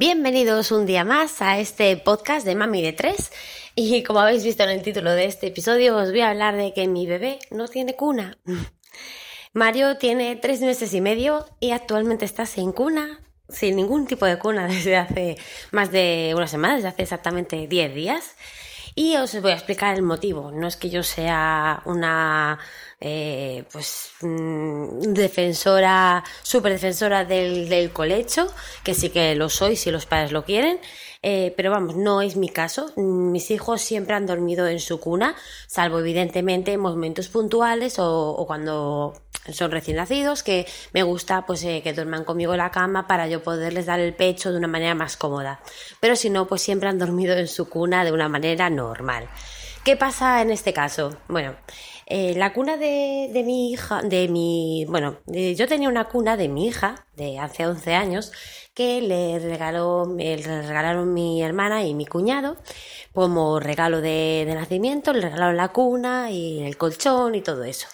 Bienvenidos un día más a este podcast de Mami de 3 y como habéis visto en el título de este episodio os voy a hablar de que mi bebé no tiene cuna. Mario tiene tres meses y medio y actualmente está sin cuna, sin ningún tipo de cuna desde hace más de una semana, desde hace exactamente 10 días. Y os voy a explicar el motivo. No es que yo sea una eh, pues mm, defensora, super defensora del, del colecho, que sí que lo soy si los padres lo quieren, eh, pero vamos, no es mi caso. Mis hijos siempre han dormido en su cuna, salvo evidentemente en momentos puntuales o, cuando son recién nacidos, que me gusta pues eh, que duerman conmigo en la cama para yo poderles dar el pecho de una manera más cómoda. Pero si no, pues siempre han dormido en su cuna de una manera normal. ¿Qué pasa en este caso? Bueno, eh, la cuna de, de, mi hija, de mi, bueno, yo tenía una cuna de mi hija de hace 11 años que le regaló, le regalaron mi hermana y mi cuñado como regalo de, nacimiento, le regalaron la cuna y el colchón y todo eso.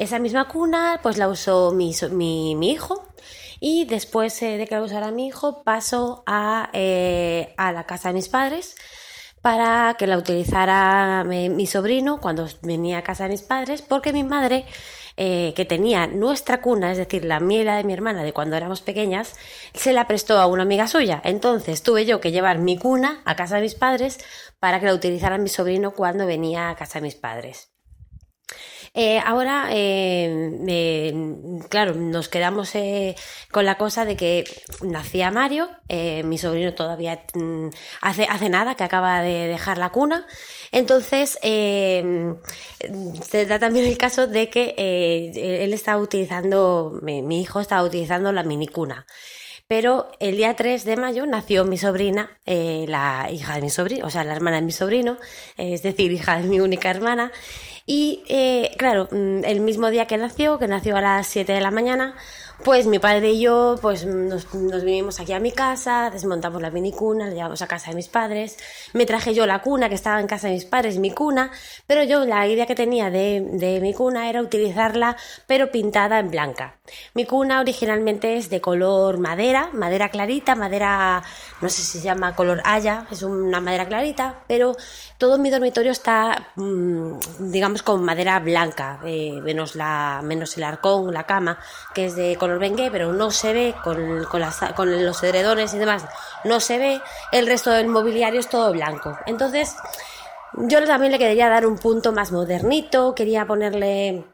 Esa misma cuna pues la usó mi, mi, hijo y después de que la usara mi hijo paso a, eh, a la casa de mis padres para que la utilizara mi, sobrino cuando venía a casa de mis padres, porque mi madre, eh, que tenía nuestra cuna, es decir, la miela de mi hermana de cuando éramos pequeñas, se la prestó a una amiga suya. Entonces tuve yo que llevar mi cuna a casa de mis padres para que la utilizara mi sobrino cuando venía a casa de mis padres. Eh, ahora, eh, claro, nos quedamos eh, con la cosa de que nacía Mario, mi sobrino todavía mm, hace, hace nada que acaba de dejar la cuna, entonces se da también el caso de que él está utilizando, mi, hijo está utilizando la minicuna. Pero el día 3 de mayo nació mi sobrina, la hija de mi sobrino, o sea, la hermana de mi sobrino, es decir, hija de mi única hermana, y eh, claro, mm, el mismo día que nació, que nació a las 7 de la mañana, pues mi padre y yo pues nos, vinimos aquí a mi casa, desmontamos la minicuna, la llevamos a casa de mis padres, me traje yo la cuna que estaba en casa de mis padres, mi cuna, pero yo la idea que tenía de, de mi cuna era utilizarla pero pintada en blanca. Mi cuna originalmente es de color madera, madera clarita, madera, no sé si se llama color haya, es una madera clarita, pero todo mi dormitorio está, mm, digamos, con madera blanca, eh, menos, la, menos el arcón, la cama, que es de color bengué, pero no se ve con, con, los edredones y demás, no se ve, el resto del mobiliario es todo blanco. Entonces, yo también le quería dar un punto más modernito, quería ponerle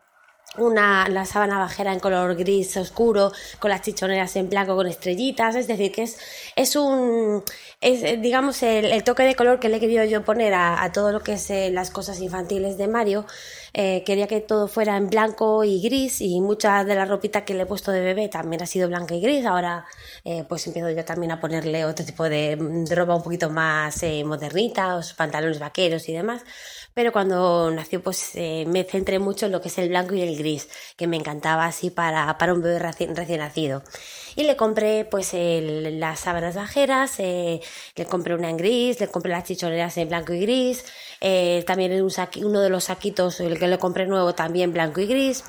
una, la sábana bajera en color gris oscuro, con las chichoneras en blanco con estrellitas, es decir, que es, es un, es, digamos, el, toque de color que le he querido yo poner a, a todo lo que es eh, las cosas infantiles de Mario. Eh, quería que todo fuera en blanco y gris y mucha de la ropita que le he puesto de bebé también ha sido blanca y gris. Ahora eh, pues empiezo yo también a ponerle otro tipo de, de ropa un poquito más modernita, os pantalones vaqueros y demás pero cuando nació pues eh, me centré mucho en lo que es el blanco y el gris, que me encantaba así para, para un bebé recién, nacido. Y le compré pues las sábanas bajeras, eh, le compré una en gris, le compré las chichoneras en blanco y gris, eh, también un uno de los saquitos, que le compré nuevo también blanco y gris.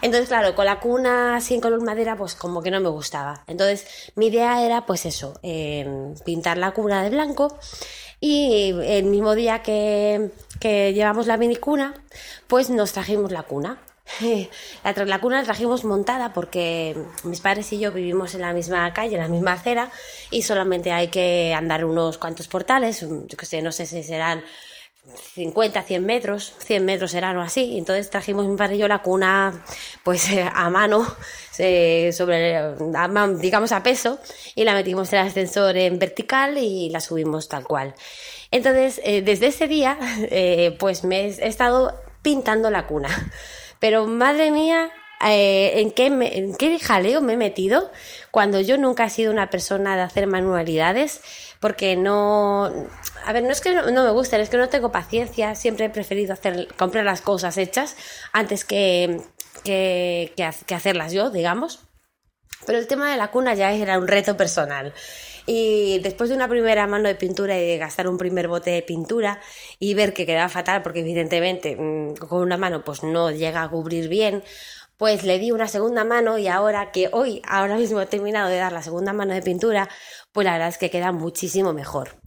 Entonces, claro, con la cuna así en color madera, pues como que no me gustaba. Entonces, mi idea era, pues eso, eh, pintar la cuna de blanco y el mismo día que, que llevamos la minicuna, pues nos trajimos la cuna. La, la, cuna la trajimos montada porque mis padres y yo vivimos en la misma calle, en la misma acera, y solamente hay que andar unos cuantos portales, que no sé si serán 50, 100 metros, 100 metros eran o así. Entonces trajimos mi padre la cuna, pues eh, a mano, eh, sobre, digamos a peso, y la metimos en el ascensor en vertical y la subimos tal cual. Entonces, eh, desde ese día, pues me he estado pintando la cuna. Pero madre mía, ¿en, qué ¿en qué jaleo me he metido cuando yo nunca he sido una persona de hacer manualidades? Porque no, a ver, no es que no, me gusten, es que no tengo paciencia. Siempre he preferido comprar las cosas hechas antes que, que, que, hacerlas yo, digamos. Pero el tema de la cuna ya era un reto personal. Y después de una primera mano de pintura y de gastar un primer bote de pintura y ver que quedaba fatal, porque evidentemente mm, con una mano pues no llega a cubrir bien, pues le di una segunda mano y ahora que hoy, ahora mismo he terminado de dar la segunda mano de pintura, pues la verdad es que queda muchísimo mejor.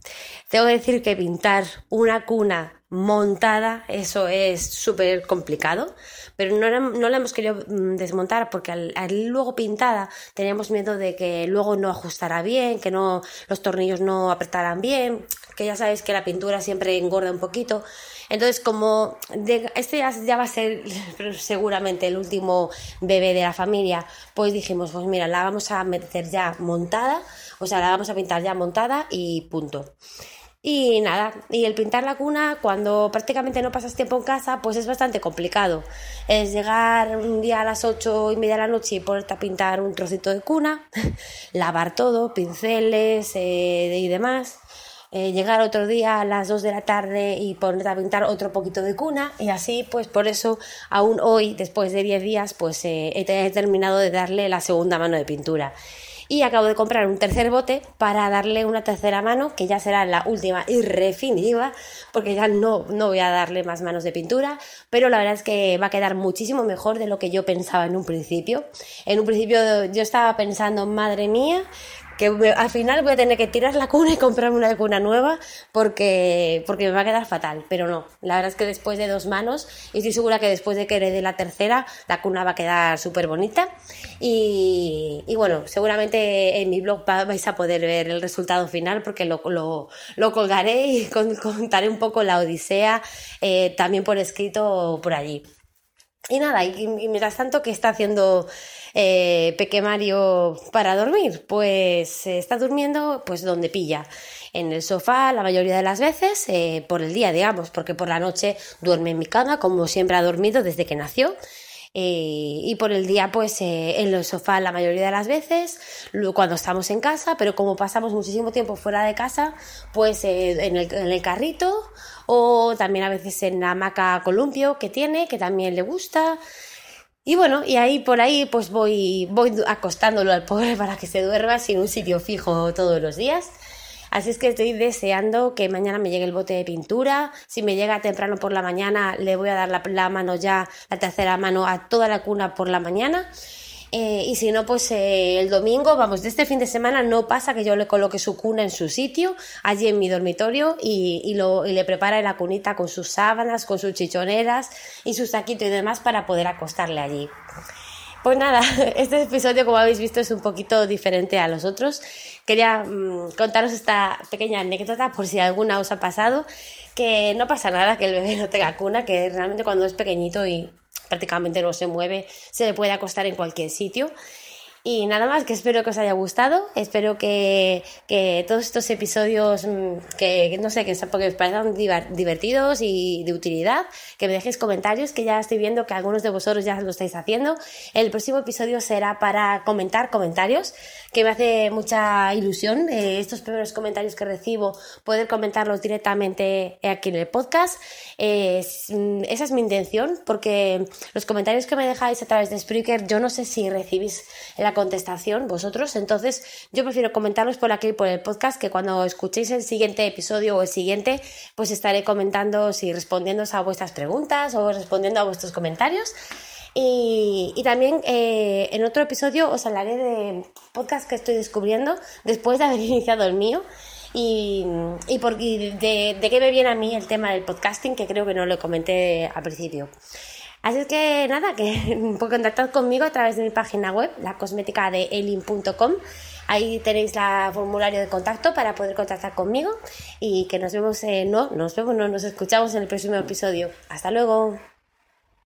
Tengo que decir que pintar una cuna montada, eso es súper complicado, pero no, no, la hemos querido mm, desmontar porque al, luego pintada teníamos miedo de que luego no ajustara bien, que no los tornillos no apretaran bien, que ya sabéis que la pintura siempre engorda un poquito. Entonces, como este ya, va a ser seguramente el último bebé de la familia, pues dijimos, pues mira, la vamos a meter ya montada, o sea, la vamos a pintar ya montada y punto. Y nada, y el pintar la cuna cuando prácticamente no pasas tiempo en casa, pues es bastante complicado. Es llegar un día a las ocho y media de la noche y ponerte a pintar un trocito de cuna, lavar todo, pinceles eh, y demás. Eh, llegar otro día a las 2 de la tarde y ponerte a pintar otro poquito de cuna y así pues por eso aún hoy después de 10 días pues eh, he terminado de darle la segunda mano de pintura y acabo de comprar un tercer bote para darle una tercera mano, que ya será la última y porque ya no, no voy a darle más manos de pintura, pero la verdad es que va a quedar muchísimo mejor de lo que yo pensaba en un principio. En un principio yo estaba pensando, madre mía, que al final voy a tener que tirar la cuna y comprarme una cuna nueva porque, porque me va a quedar fatal, pero no, la verdad es que después de dos manos, y estoy segura que después de que herede la tercera, la cuna va a quedar súper bonita y, y, bueno, seguramente en mi blog vais a poder ver el resultado final porque lo, lo, lo colgaré y contaré un poco la odisea eh, también por escrito por allí. Y nada, y, mientras tanto, ¿qué está haciendo eh, Peque Mario para dormir? Pues está durmiendo pues donde pilla. En el sofá la mayoría de las veces, eh, por el día, digamos, porque por la noche duerme en mi cama, como siempre ha dormido desde que nació. Eh, y por el día, pues en el sofá la mayoría de las veces, cuando estamos en casa, pero como pasamos muchísimo tiempo fuera de casa, pues en el, en, el, carrito o también a veces en la hamaca columpio que tiene, que también le gusta. Y bueno, y ahí por ahí pues voy, voy acostándolo al pobre para que se duerma sin un sitio fijo todos los días. Así es que estoy deseando que mañana me llegue el bote de pintura. Si me llega temprano por la mañana, le voy a dar la, mano ya, la tercera mano a toda la cuna por la mañana. Eh, y si no, pues eh, el domingo, vamos, de este fin de semana no pasa que yo le coloque su cuna en su sitio, allí en mi dormitorio, y, lo, le prepare la cunita con sus sábanas, con sus chichoneras y su saquito y demás para poder acostarle allí. Pues nada, este episodio, como habéis visto, es un poquito diferente a los otros. Quería mm, contaros esta pequeña anécdota por si alguna os ha pasado, que no pasa nada que el bebé no tenga cuna, que realmente cuando es pequeñito y prácticamente no se mueve, se le puede acostar en cualquier sitio. Y nada más, que espero que os haya gustado, espero que, que todos estos episodios, mm, que, no sé, que, porque os parezcan divertidos y de utilidad, que me dejéis comentarios, que ya estoy viendo que algunos de vosotros ya lo estáis haciendo. El próximo episodio será para comentar comentarios, que me hace mucha ilusión eh, estos primeros comentarios que recibo, poder comentarlos directamente aquí en el podcast. Mm, esa es mi intención, porque los comentarios que me dejáis a través de Spreaker, yo no sé si recibís la contestación vosotros. Entonces, yo prefiero comentarlos por aquí, por el podcast, que cuando escuchéis el siguiente episodio o el siguiente, pues estaré comentando y respondiendo a vuestras preguntas o respondiendo a vuestros comentarios. Y, también eh, en otro episodio os hablaré de podcast que estoy descubriendo después de haber iniciado el mío y, y, por, de, de qué me viene a mí el tema del podcasting, que creo que no lo comenté al principio. Así es que nada, que contactad conmigo a través de mi página web, la cosmética de elin.com. Ahí tenéis la formulario de contacto para poder contactar conmigo y que nos vemos, no, nos vemos, no, nos escuchamos en el próximo episodio. Hasta luego.